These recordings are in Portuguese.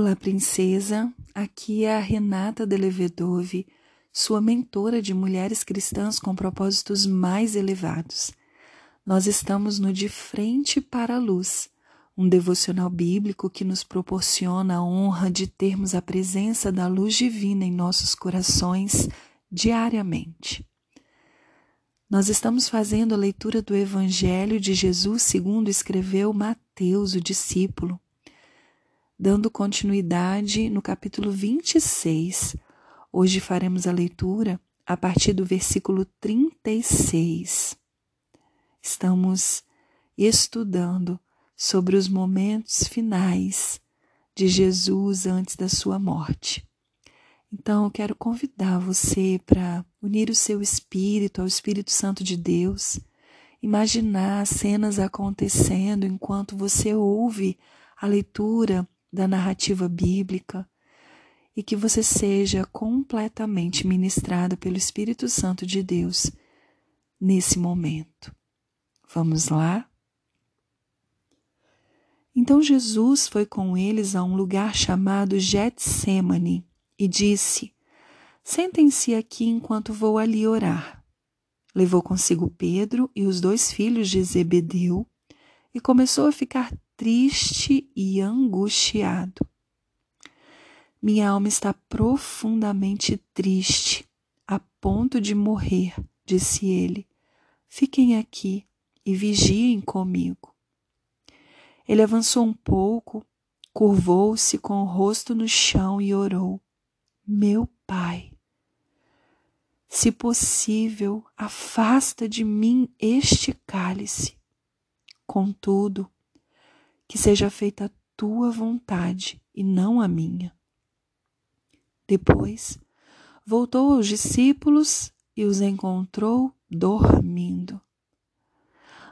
Olá, princesa. Aqui é a Renata Delevedove, sua mentora de mulheres cristãs com propósitos mais elevados. Nós estamos no De Frente para a Luz, um devocional bíblico que nos proporciona a honra de termos a presença da luz divina em nossos corações diariamente. Nós estamos fazendo a leitura do Evangelho de Jesus segundo escreveu Mateus, o discípulo dando continuidade no capítulo 26. Hoje faremos a leitura a partir do versículo 36. Estamos estudando sobre os momentos finais de Jesus antes da sua morte. Então, eu quero convidar você para unir o seu espírito ao Espírito Santo de Deus, imaginar cenas acontecendo enquanto você ouve a leitura da narrativa bíblica e que você seja completamente ministrada pelo Espírito Santo de Deus nesse momento. Vamos lá? Então Jesus foi com eles a um lugar chamado Getsemane e disse: Sentem-se aqui enquanto vou ali orar. Levou consigo Pedro e os dois filhos de Zebedeu e começou a ficar triste e angustiado. Minha alma está profundamente triste, a ponto de morrer, disse ele. Fiquem aqui e vigiem comigo. Ele avançou um pouco, curvou-se com o rosto no chão e orou: Meu Pai, se possível, afasta de mim este cálice. Contudo, que seja feita a tua vontade e não a minha. Depois, voltou aos discípulos e os encontrou dormindo.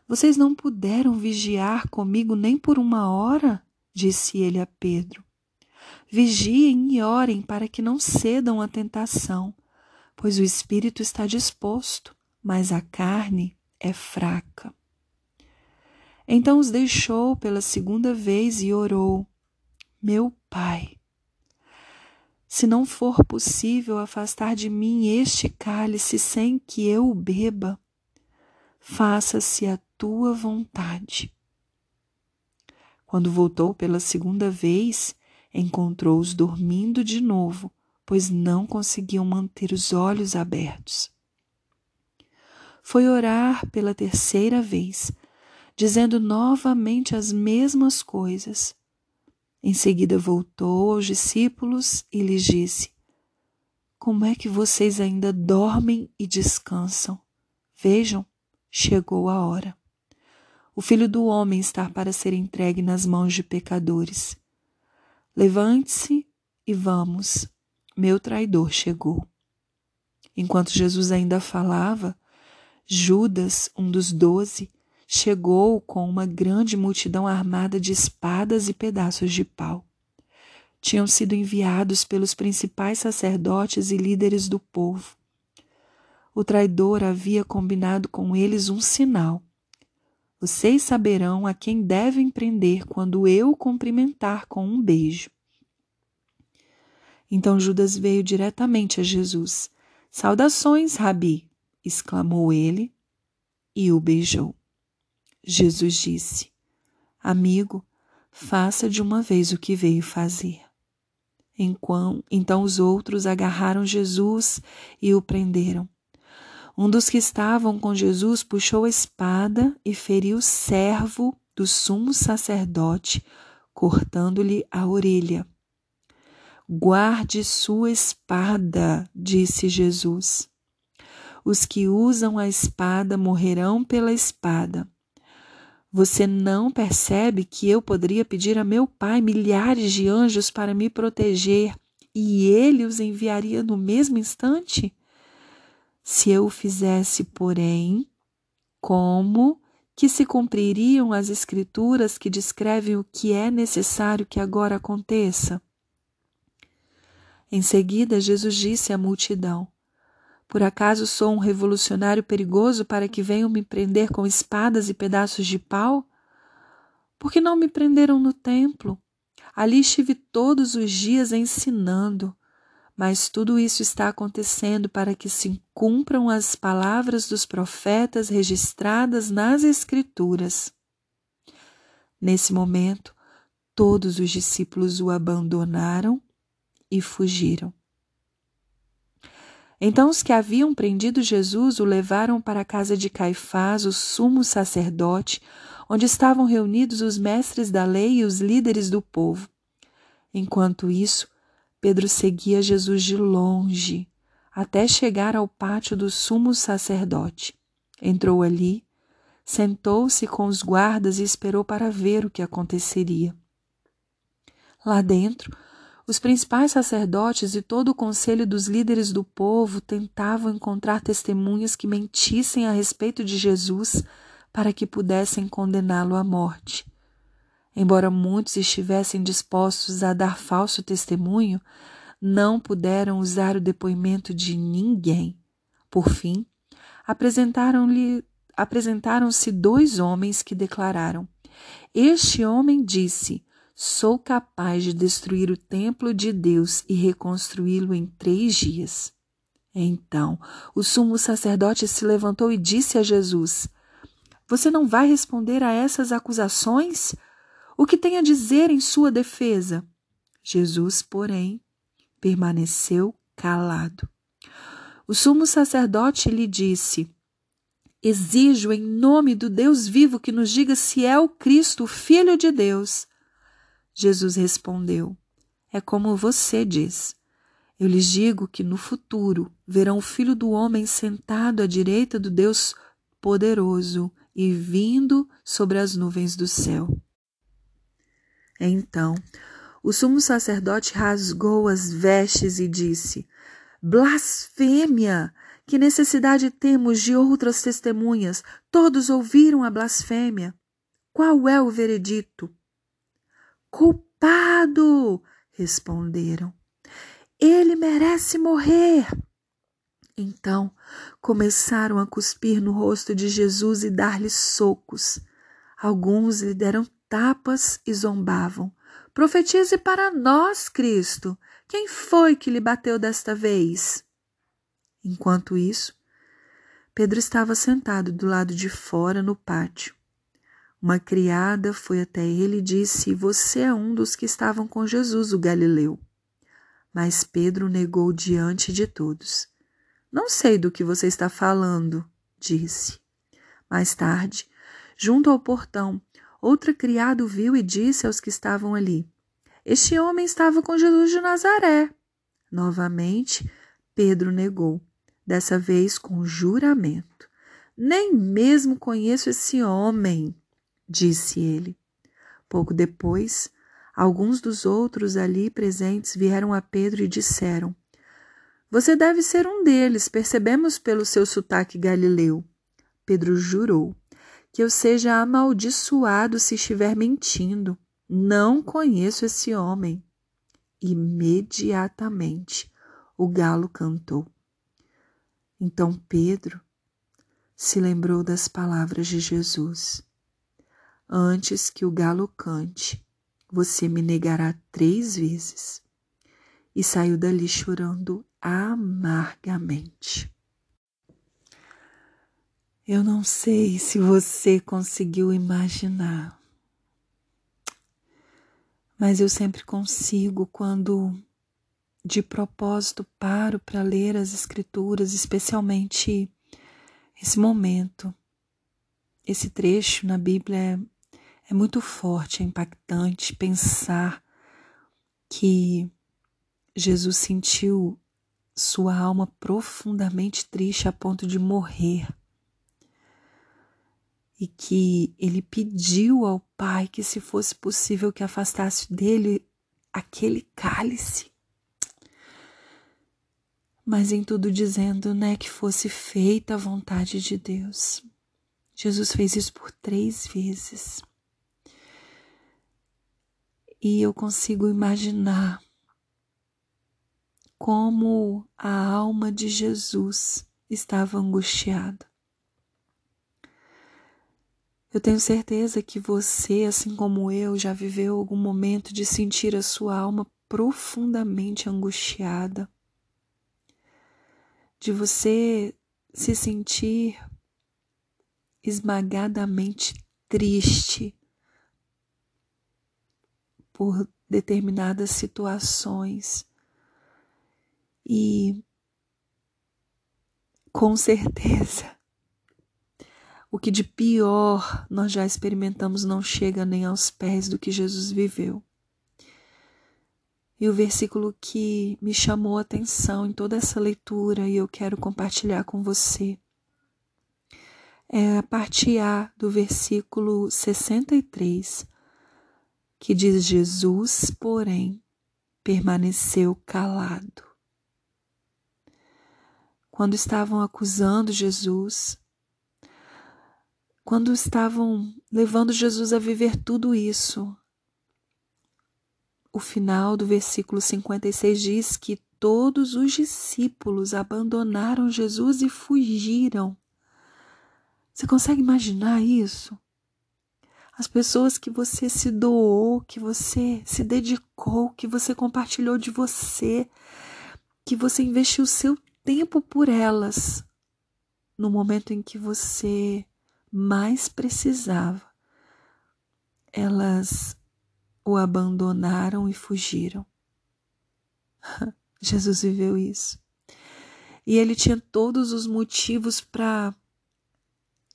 Vocês não puderam vigiar comigo nem por uma hora? disse ele a Pedro. Vigiem e orem para que não cedam à tentação, pois o espírito está disposto, mas a carne é fraca. Então os deixou pela segunda vez e orou: Meu Pai, se não for possível afastar de mim este cálice sem que eu o beba, faça-se a tua vontade. Quando voltou pela segunda vez, encontrou-os dormindo de novo, pois não conseguiam manter os olhos abertos. Foi orar pela terceira vez, dizendo novamente as mesmas coisas. Em seguida voltou aos discípulos e lhes disse: Como é que vocês ainda dormem e descansam? Vejam, chegou a hora. O filho do homem está para ser entregue nas mãos de pecadores. Levante-se e vamos. Meu traidor chegou. Enquanto Jesus ainda falava, Judas, um dos doze, chegou com uma grande multidão armada de espadas e pedaços de pau. Tinham sido enviados pelos principais sacerdotes e líderes do povo. O traidor havia combinado com eles um sinal. Vocês saberão a quem devem prender quando eu cumprimentar com um beijo. Então Judas veio diretamente a Jesus. Saudações, Rabi! exclamou ele e o beijou. Jesus disse: Amigo, faça de uma vez o que veio fazer. Então os outros agarraram Jesus e o prenderam. Um dos que estavam com Jesus puxou a espada e feriu o servo do sumo sacerdote, cortando-lhe a orelha. Guarde sua espada, disse Jesus. Os que usam a espada morrerão pela espada. Você não percebe que eu poderia pedir a meu Pai milhares de anjos para me proteger e ele os enviaria no mesmo instante? Se eu o fizesse, porém, como que se cumpririam as escrituras que descrevem o que é necessário que agora aconteça? Em seguida, Jesus disse à multidão: por acaso sou um revolucionário perigoso para que venham me prender com espadas e pedaços de pau? Por que não me prenderam no templo? Ali estive todos os dias ensinando, mas tudo isso está acontecendo para que se cumpram as palavras dos profetas registradas nas Escrituras. Nesse momento, todos os discípulos o abandonaram e fugiram. Então os que haviam prendido Jesus o levaram para a casa de Caifás, o sumo sacerdote, onde estavam reunidos os mestres da lei e os líderes do povo. Enquanto isso, Pedro seguia Jesus de longe, até chegar ao pátio do sumo sacerdote. Entrou ali, sentou-se com os guardas e esperou para ver o que aconteceria. Lá dentro, os principais sacerdotes e todo o conselho dos líderes do povo tentavam encontrar testemunhas que mentissem a respeito de Jesus para que pudessem condená-lo à morte. Embora muitos estivessem dispostos a dar falso testemunho, não puderam usar o depoimento de ninguém. Por fim, apresentaram-lhe apresentaram-se dois homens que declararam: Este homem disse: Sou capaz de destruir o templo de Deus e reconstruí-lo em três dias. Então o sumo sacerdote se levantou e disse a Jesus: Você não vai responder a essas acusações? O que tem a dizer em sua defesa? Jesus, porém, permaneceu calado. O sumo sacerdote lhe disse: Exijo em nome do Deus vivo que nos diga se é o Cristo, o Filho de Deus. Jesus respondeu: É como você diz. Eu lhes digo que no futuro verão o Filho do Homem sentado à direita do Deus poderoso e vindo sobre as nuvens do céu. Então, o sumo sacerdote rasgou as vestes e disse: Blasfêmia! Que necessidade temos de outras testemunhas? Todos ouviram a blasfêmia. Qual é o veredito? Culpado! responderam. Ele merece morrer. Então começaram a cuspir no rosto de Jesus e dar-lhe socos. Alguns lhe deram tapas e zombavam. Profetize para nós, Cristo. Quem foi que lhe bateu desta vez? Enquanto isso, Pedro estava sentado do lado de fora no pátio. Uma criada foi até ele e disse: Você é um dos que estavam com Jesus, o Galileu. Mas Pedro negou diante de todos. Não sei do que você está falando, disse. Mais tarde, junto ao portão, outra criada o viu e disse aos que estavam ali: Este homem estava com Jesus de Nazaré. Novamente, Pedro negou, dessa vez com juramento. Nem mesmo conheço esse homem disse ele. Pouco depois, alguns dos outros ali presentes vieram a Pedro e disseram: Você deve ser um deles, percebemos pelo seu sotaque galileu. Pedro jurou: Que eu seja amaldiçoado se estiver mentindo. Não conheço esse homem. Imediatamente o galo cantou. Então Pedro se lembrou das palavras de Jesus Antes que o galo cante, você me negará três vezes. E saiu dali chorando amargamente. Eu não sei se você conseguiu imaginar, mas eu sempre consigo quando de propósito paro para ler as Escrituras, especialmente esse momento. Esse trecho na Bíblia é é muito forte, é impactante pensar que Jesus sentiu sua alma profundamente triste a ponto de morrer e que ele pediu ao Pai que, se fosse possível, que afastasse dele aquele cálice. Mas em tudo dizendo, né, que fosse feita a vontade de Deus. Jesus fez isso por três vezes. E eu consigo imaginar como a alma de Jesus estava angustiada. Eu tenho certeza que você, assim como eu, já viveu algum momento de sentir a sua alma profundamente angustiada, de você se sentir esmagadamente triste por determinadas situações e com certeza o que de pior nós já experimentamos não chega nem aos pés do que Jesus viveu. E o versículo que me chamou a atenção em toda essa leitura e eu quero compartilhar com você é a parte A do versículo 63, que diz: Jesus, porém, permaneceu calado. Quando estavam acusando Jesus, quando estavam levando Jesus a viver tudo isso, o final do versículo 56 diz que todos os discípulos abandonaram Jesus e fugiram. Você consegue imaginar isso? As pessoas que você se doou, que você se dedicou, que você compartilhou de você, que você investiu seu tempo por elas, no momento em que você mais precisava, elas o abandonaram e fugiram. Jesus viveu isso. E ele tinha todos os motivos para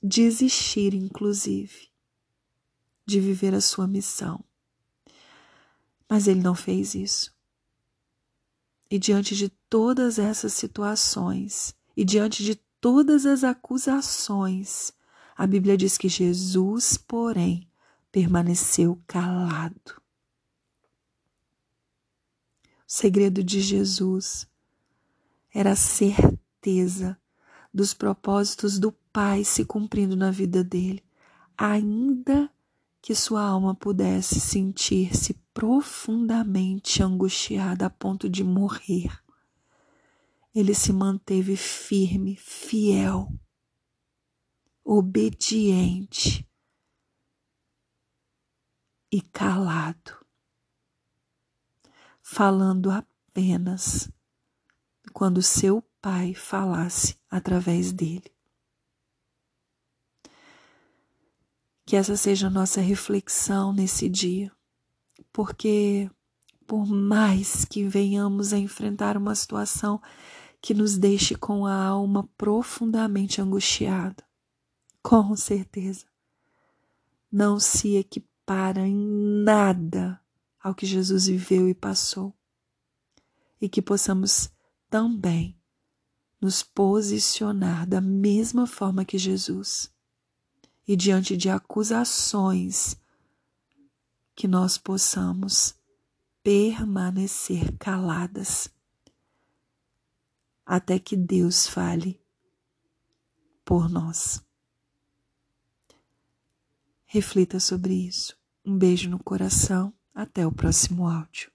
desistir, inclusive, de viver a sua missão. Mas ele não fez isso. E diante de todas essas situações, e diante de todas as acusações, a Bíblia diz que Jesus, porém, permaneceu calado. O segredo de Jesus era a certeza dos propósitos do Pai se cumprindo na vida dele, ainda que sua alma pudesse sentir-se profundamente angustiada a ponto de morrer. Ele se manteve firme, fiel, obediente e calado, falando apenas quando seu pai falasse através dele. Que essa seja a nossa reflexão nesse dia, porque por mais que venhamos a enfrentar uma situação que nos deixe com a alma profundamente angustiada, com certeza não se equipara em nada ao que Jesus viveu e passou, e que possamos também nos posicionar da mesma forma que Jesus e diante de acusações que nós possamos permanecer caladas até que Deus fale por nós. Reflita sobre isso. Um beijo no coração. Até o próximo áudio.